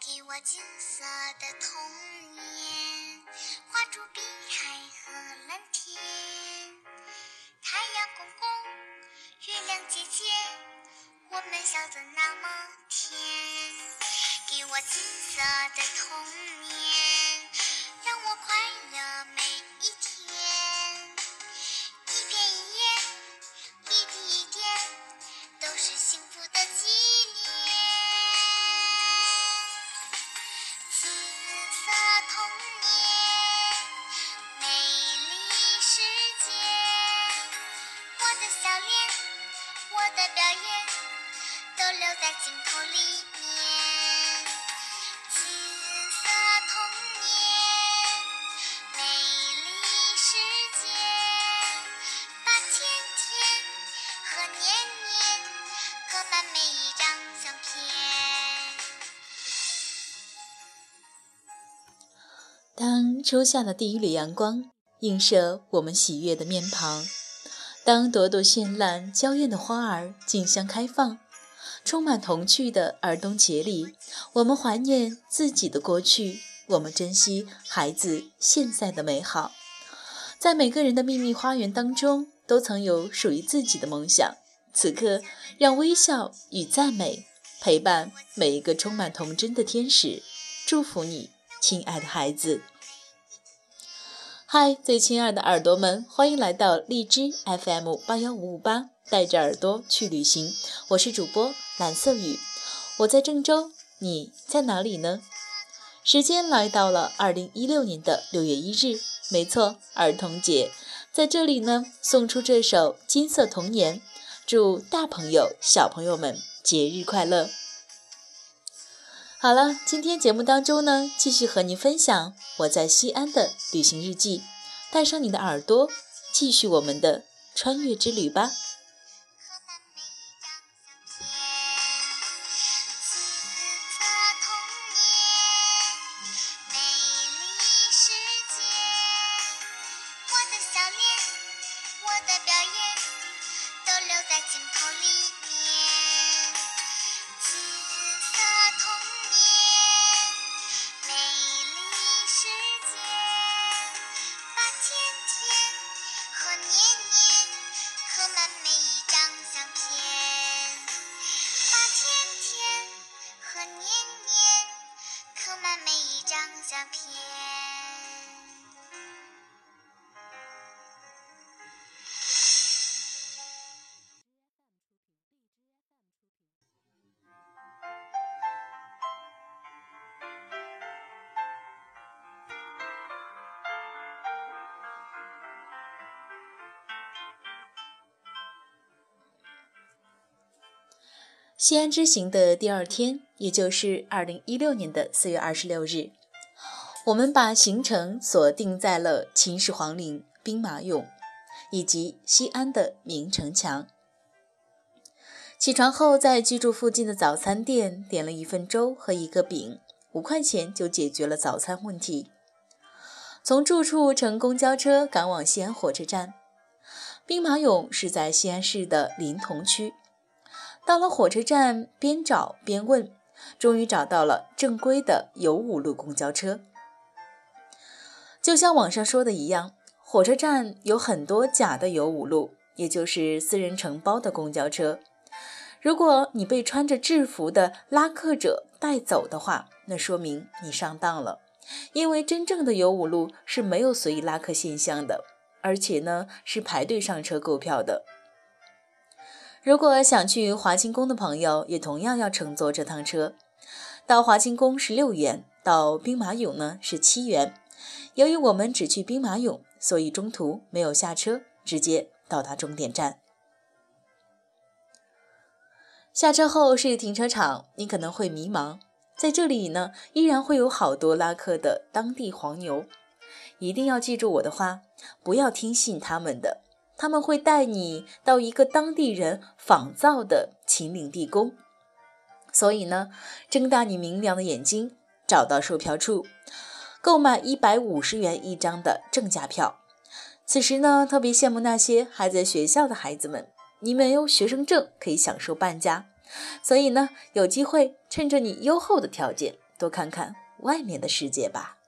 给我金色的童年，画出碧海和蓝天。太阳公公，月亮姐姐，我们笑得那么甜。给我金色的童年，让我快乐当初夏的第一缕阳光映射我们喜悦的面庞，当朵朵绚烂娇艳的花儿竞相开放，充满童趣的儿童节里，我们怀念自己的过去，我们珍惜孩子现在的美好。在每个人的秘密花园当中，都曾有属于自己的梦想。此刻，让微笑与赞美陪伴每一个充满童真的天使，祝福你，亲爱的孩子。嗨，最亲爱的耳朵们，欢迎来到荔枝 FM 八幺五五八，带着耳朵去旅行。我是主播蓝色雨，我在郑州，你在哪里呢？时间来到了二零一六年的六月一日，没错，儿童节，在这里呢，送出这首《金色童年》，祝大朋友、小朋友们节日快乐。好了，今天节目当中呢，继续和您分享我在西安的旅行日记，带上你的耳朵，继续我们的穿越之旅吧。西安之行的第二天，也就是二零一六年的四月二十六日，我们把行程锁定在了秦始皇陵、兵马俑以及西安的明城墙。起床后，在居住附近的早餐店点了一份粥和一个饼，五块钱就解决了早餐问题。从住处乘公交车赶往西安火车站。兵马俑是在西安市的临潼区。到了火车站，边找边问，终于找到了正规的有五路公交车。就像网上说的一样，火车站有很多假的有五路，也就是私人承包的公交车。如果你被穿着制服的拉客者带走的话，那说明你上当了，因为真正的有五路是没有随意拉客现象的，而且呢是排队上车购票的。如果想去华清宫的朋友，也同样要乘坐这趟车。到华清宫是六元，到兵马俑呢是七元。由于我们只去兵马俑，所以中途没有下车，直接到达终点站。下车后是停车场，你可能会迷茫，在这里呢依然会有好多拉客的当地黄牛。一定要记住我的话，不要听信他们的。他们会带你到一个当地人仿造的秦岭地宫，所以呢，睁大你明亮的眼睛，找到售票处，购买一百五十元一张的正价票，此时呢，特别羡慕那些还在学校的孩子们，你没有学生证可以享受半价，所以呢，有机会趁着你优厚的条件，多看看外面的世界吧。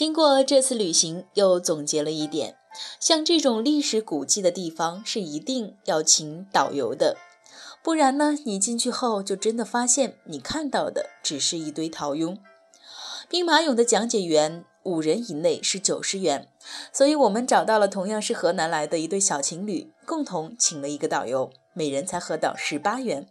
经过这次旅行，又总结了一点：像这种历史古迹的地方是一定要请导游的，不然呢，你进去后就真的发现你看到的只是一堆陶俑。兵马俑的讲解员五人以内是九十元，所以我们找到了同样是河南来的一对小情侣，共同请了一个导游，每人才合到十八元。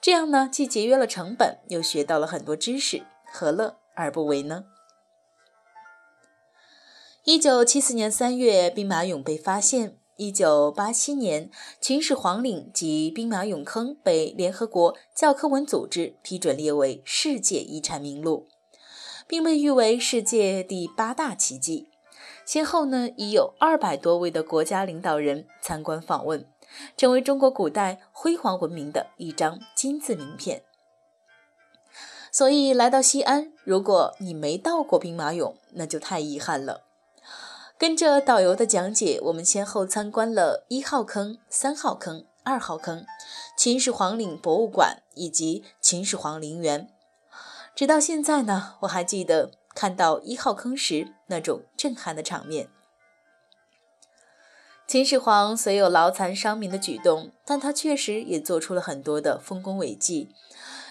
这样呢，既节约了成本，又学到了很多知识，何乐而不为呢？一九七四年三月，兵马俑被发现。一九八七年，秦始皇陵及兵马俑坑被联合国教科文组织批准列为世界遗产名录，并被誉为世界第八大奇迹。先后呢，已有二百多位的国家领导人参观访问，成为中国古代辉煌文明的一张金字名片。所以，来到西安，如果你没到过兵马俑，那就太遗憾了。跟着导游的讲解，我们先后参观了一号坑、三号坑、二号坑、秦始皇陵博物馆以及秦始皇陵园。直到现在呢，我还记得看到一号坑时那种震撼的场面。秦始皇虽有劳残伤民的举动，但他确实也做出了很多的丰功伟绩。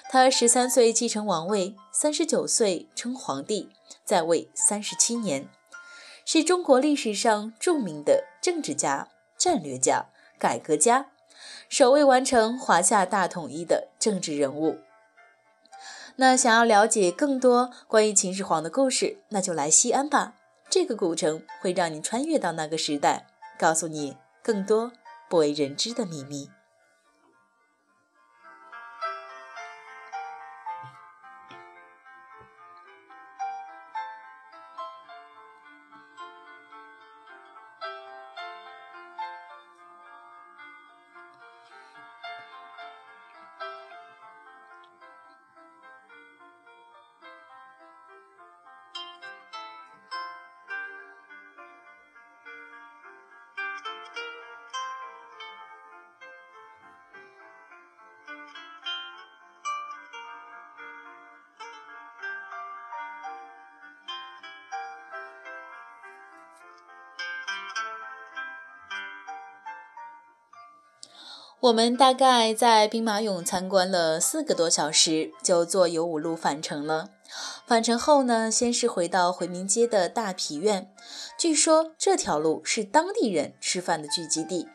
他十三岁继承王位，三十九岁称皇帝，在位三十七年。是中国历史上著名的政治家、战略家、改革家，首位完成华夏大统一的政治人物。那想要了解更多关于秦始皇的故事，那就来西安吧。这个古城会让你穿越到那个时代，告诉你更多不为人知的秘密。我们大概在兵马俑参观了四个多小时，就坐游五路返程了。返程后呢，先是回到回民街的大皮院，据说这条路是当地人吃饭的聚集地。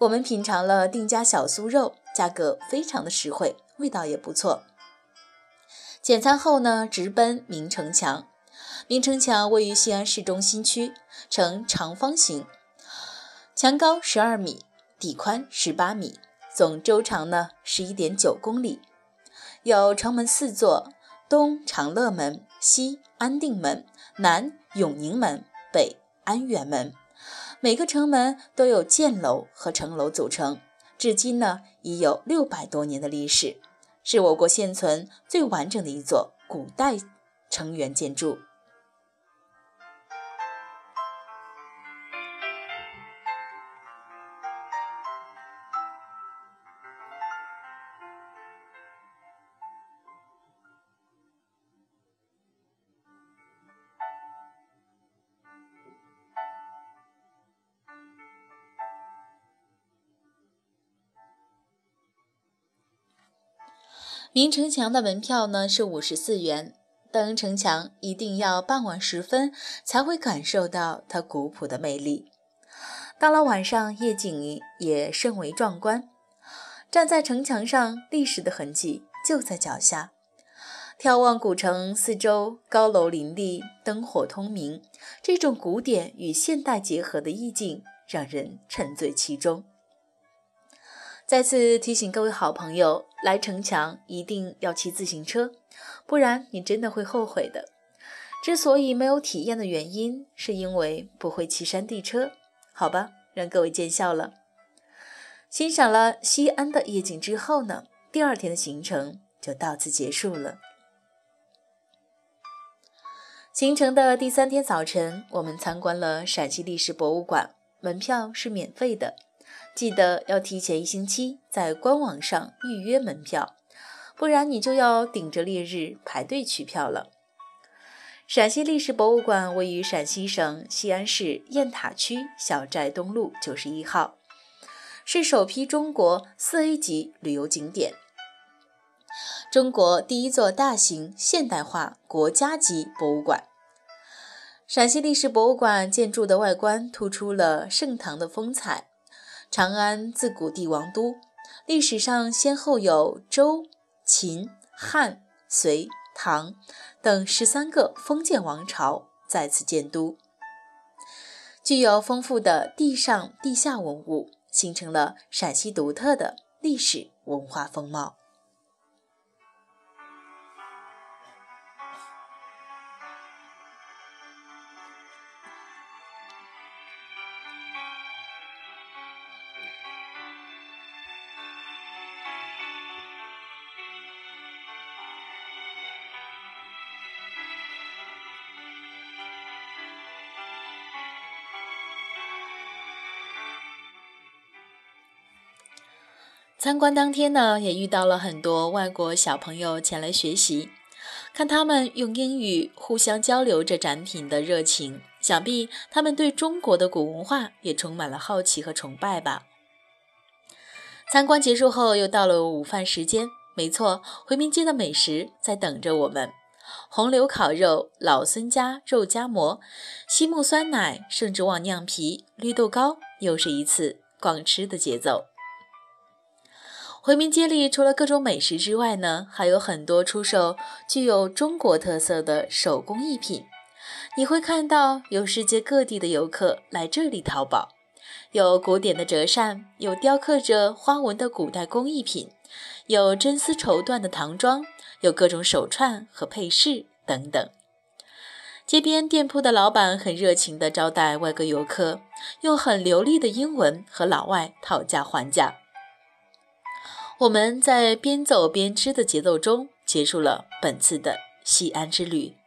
我们品尝了定家小酥肉，价格非常的实惠，味道也不错。简餐后呢，直奔明城墙。明城墙位于西安市中心区，呈长方形，墙高十二米。底宽十八米，总周长呢十一点九公里，有城门四座：东长乐门、西安定门、南永宁门、北安远门。每个城门都有箭楼和城楼组成，至今呢已有六百多年的历史，是我国现存最完整的一座古代城垣建筑。明城墙的门票呢是五十四元，登城墙一定要傍晚时分才会感受到它古朴的魅力。到了晚上，夜景也甚为壮观。站在城墙上，历史的痕迹就在脚下。眺望古城四周高楼林立，灯火通明，这种古典与现代结合的意境让人沉醉其中。再次提醒各位好朋友，来城墙一定要骑自行车，不然你真的会后悔的。之所以没有体验的原因，是因为不会骑山地车。好吧，让各位见笑了。欣赏了西安的夜景之后呢，第二天的行程就到此结束了。行程的第三天早晨，我们参观了陕西历史博物馆，门票是免费的，记得要提前一星期在官网上预约门票，不然你就要顶着烈日排队取票了。陕西历史博物馆位于陕西省西安市雁塔区小寨东路九十一号，是首批中国四 A 级旅游景点，中国第一座大型现代化国家级博物馆。陕西历史博物馆建筑的外观突出了盛唐的风采。长安自古帝王都，历史上先后有周、秦、汉、隋。唐等十三个封建王朝在此建都，具有丰富的地上地下文物，形成了陕西独特的历史文化风貌。参观当天呢，也遇到了很多外国小朋友前来学习，看他们用英语互相交流着展品的热情，想必他们对中国的古文化也充满了好奇和崇拜吧。参观结束后，又到了午饭时间，没错，回民街的美食在等着我们：红柳烤肉、老孙家肉夹馍、西木酸奶、盛之旺酿皮、绿豆糕，又是一次逛吃的节奏。回民街里除了各种美食之外呢，还有很多出售具有中国特色的手工艺品。你会看到有世界各地的游客来这里淘宝，有古典的折扇，有雕刻着花纹的古代工艺品，有真丝绸缎的唐装，有各种手串和配饰等等。街边店铺的老板很热情地招待外国游客，用很流利的英文和老外讨价还价。我们在边走边吃的节奏中结束了本次的西安之旅。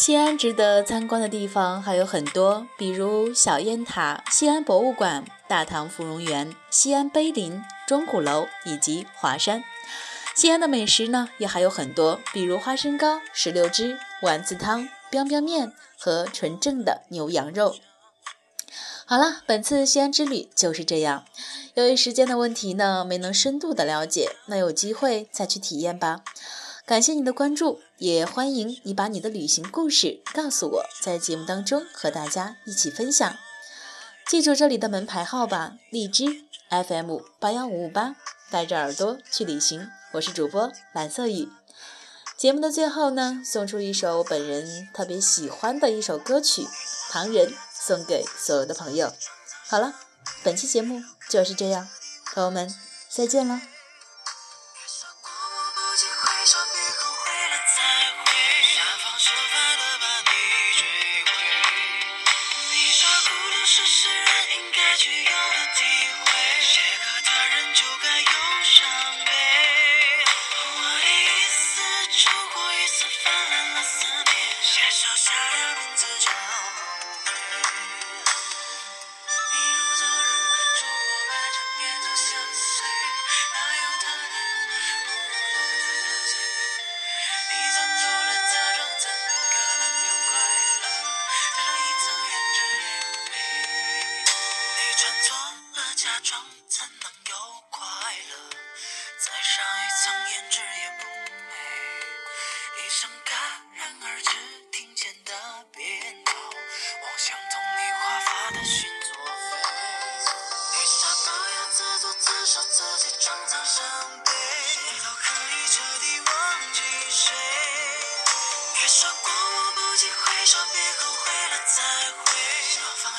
西安值得参观的地方还有很多，比如小雁塔、西安博物馆、大唐芙蓉园、西安碑林、钟鼓楼以及华山。西安的美食呢也还有很多，比如花生糕、石榴汁、丸子汤、biang biang 面和纯正的牛羊肉。好了，本次西安之旅就是这样。由于时间的问题呢，没能深度的了解，那有机会再去体验吧。感谢你的关注，也欢迎你把你的旅行故事告诉我，在节目当中和大家一起分享。记住这里的门牌号吧，荔枝 FM 八幺五五八，带着耳朵去旅行。我是主播蓝色雨。节目的最后呢，送出一首我本人特别喜欢的一首歌曲《唐人》，送给所有的朋友。好了，本期节目就是这样，朋友们再见了。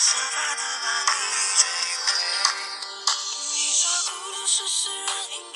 消掉名